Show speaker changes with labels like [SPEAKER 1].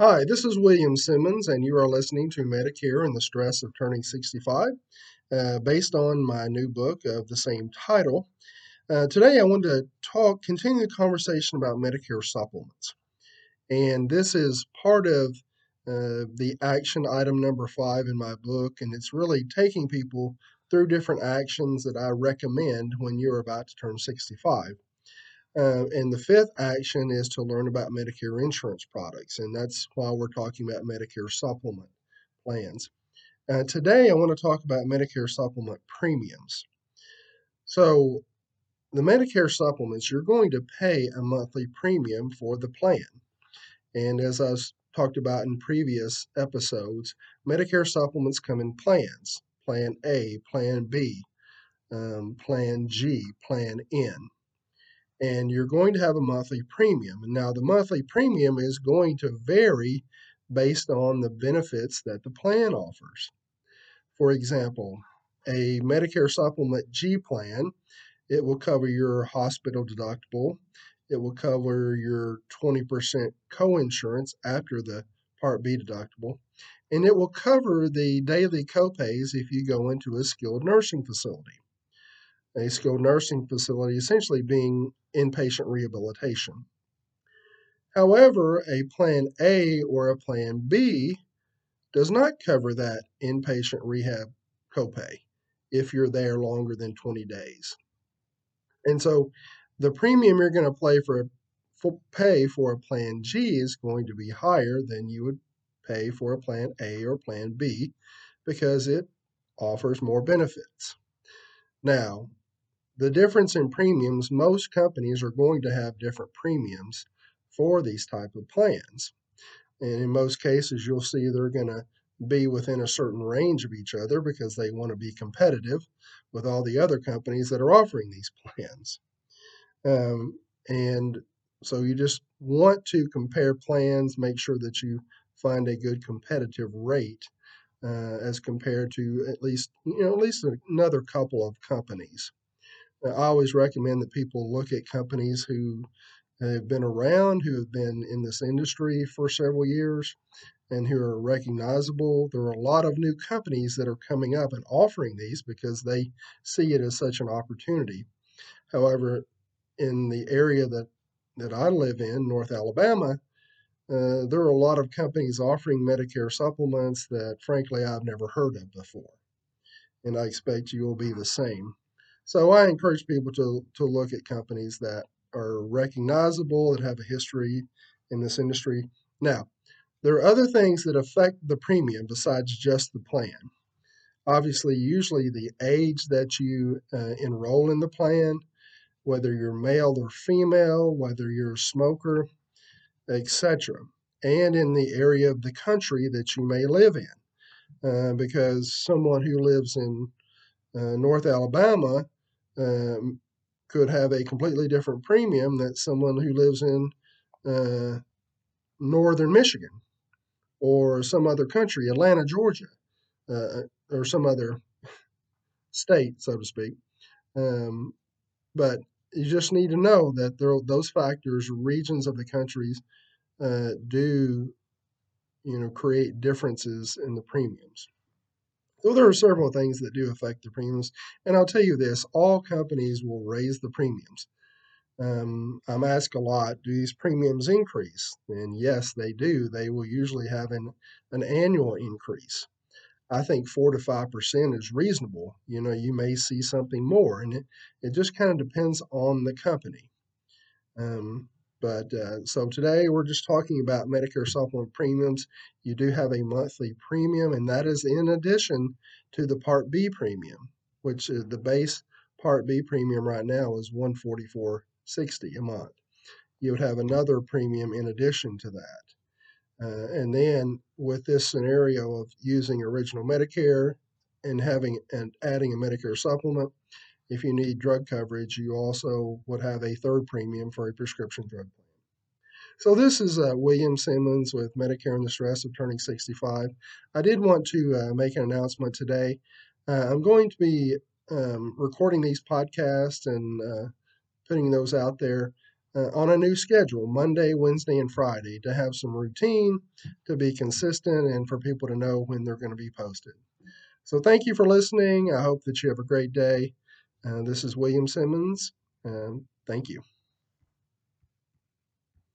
[SPEAKER 1] Hi, this is William Simmons, and you are listening to Medicare and the Stress of Turning 65, uh, based on my new book of the same title. Uh, today, I want to talk, continue the conversation about Medicare supplements. And this is part of uh, the action item number five in my book, and it's really taking people through different actions that I recommend when you're about to turn 65. Uh, and the fifth action is to learn about Medicare insurance products, and that's why we're talking about Medicare supplement plans. Uh, today, I want to talk about Medicare supplement premiums. So, the Medicare supplements, you're going to pay a monthly premium for the plan. And as I've talked about in previous episodes, Medicare supplements come in plans Plan A, Plan B, um, Plan G, Plan N and you're going to have a monthly premium. Now, the monthly premium is going to vary based on the benefits that the plan offers. For example, a Medicare Supplement G plan, it will cover your hospital deductible, it will cover your 20% coinsurance after the Part B deductible, and it will cover the daily copays if you go into a skilled nursing facility a skilled nursing facility, essentially being inpatient rehabilitation. However, a Plan A or a Plan B does not cover that inpatient rehab copay if you're there longer than 20 days. And so the premium you're going to play for, for pay for a Plan G is going to be higher than you would pay for a Plan A or Plan B because it offers more benefits. Now, the difference in premiums, most companies are going to have different premiums for these type of plans. And in most cases, you'll see they're going to be within a certain range of each other because they want to be competitive with all the other companies that are offering these plans. Um, and so you just want to compare plans, make sure that you find a good competitive rate uh, as compared to at least you know at least another couple of companies. I always recommend that people look at companies who have been around, who have been in this industry for several years, and who are recognizable. There are a lot of new companies that are coming up and offering these because they see it as such an opportunity. However, in the area that, that I live in, North Alabama, uh, there are a lot of companies offering Medicare supplements that, frankly, I've never heard of before. And I expect you will be the same. So I encourage people to, to look at companies that are recognizable, that have a history in this industry. Now, there are other things that affect the premium besides just the plan. Obviously, usually the age that you uh, enroll in the plan, whether you're male or female, whether you're a smoker, etc., and in the area of the country that you may live in. Uh, because someone who lives in uh, North Alabama um, could have a completely different premium than someone who lives in uh, northern Michigan or some other country, Atlanta, Georgia, uh, or some other state, so to speak. Um, but you just need to know that there, those factors, regions of the countries, uh, do, you know, create differences in the premiums. So there are several things that do affect the premiums. And I'll tell you this all companies will raise the premiums. Um, I'm asked a lot, do these premiums increase? And yes, they do. They will usually have an, an annual increase. I think four to five percent is reasonable. You know, you may see something more, and it, it just kind of depends on the company. Um, but uh, so today we're just talking about Medicare supplement premiums. You do have a monthly premium, and that is in addition to the Part B premium, which is the base Part B premium right now is 144.60 a month. You would have another premium in addition to that. Uh, and then with this scenario of using original Medicare and having and adding a Medicare supplement, if you need drug coverage, you also would have a third premium for a prescription drug plan. So this is uh, William Simmons with Medicare and the Stress of Turning 65. I did want to uh, make an announcement today. Uh, I'm going to be um, recording these podcasts and uh, putting those out there uh, on a new schedule Monday, Wednesday, and Friday to have some routine, to be consistent, and for people to know when they're going to be posted. So, thank you for listening. I hope that you have a great day. Uh, this is William Simmons. and thank you.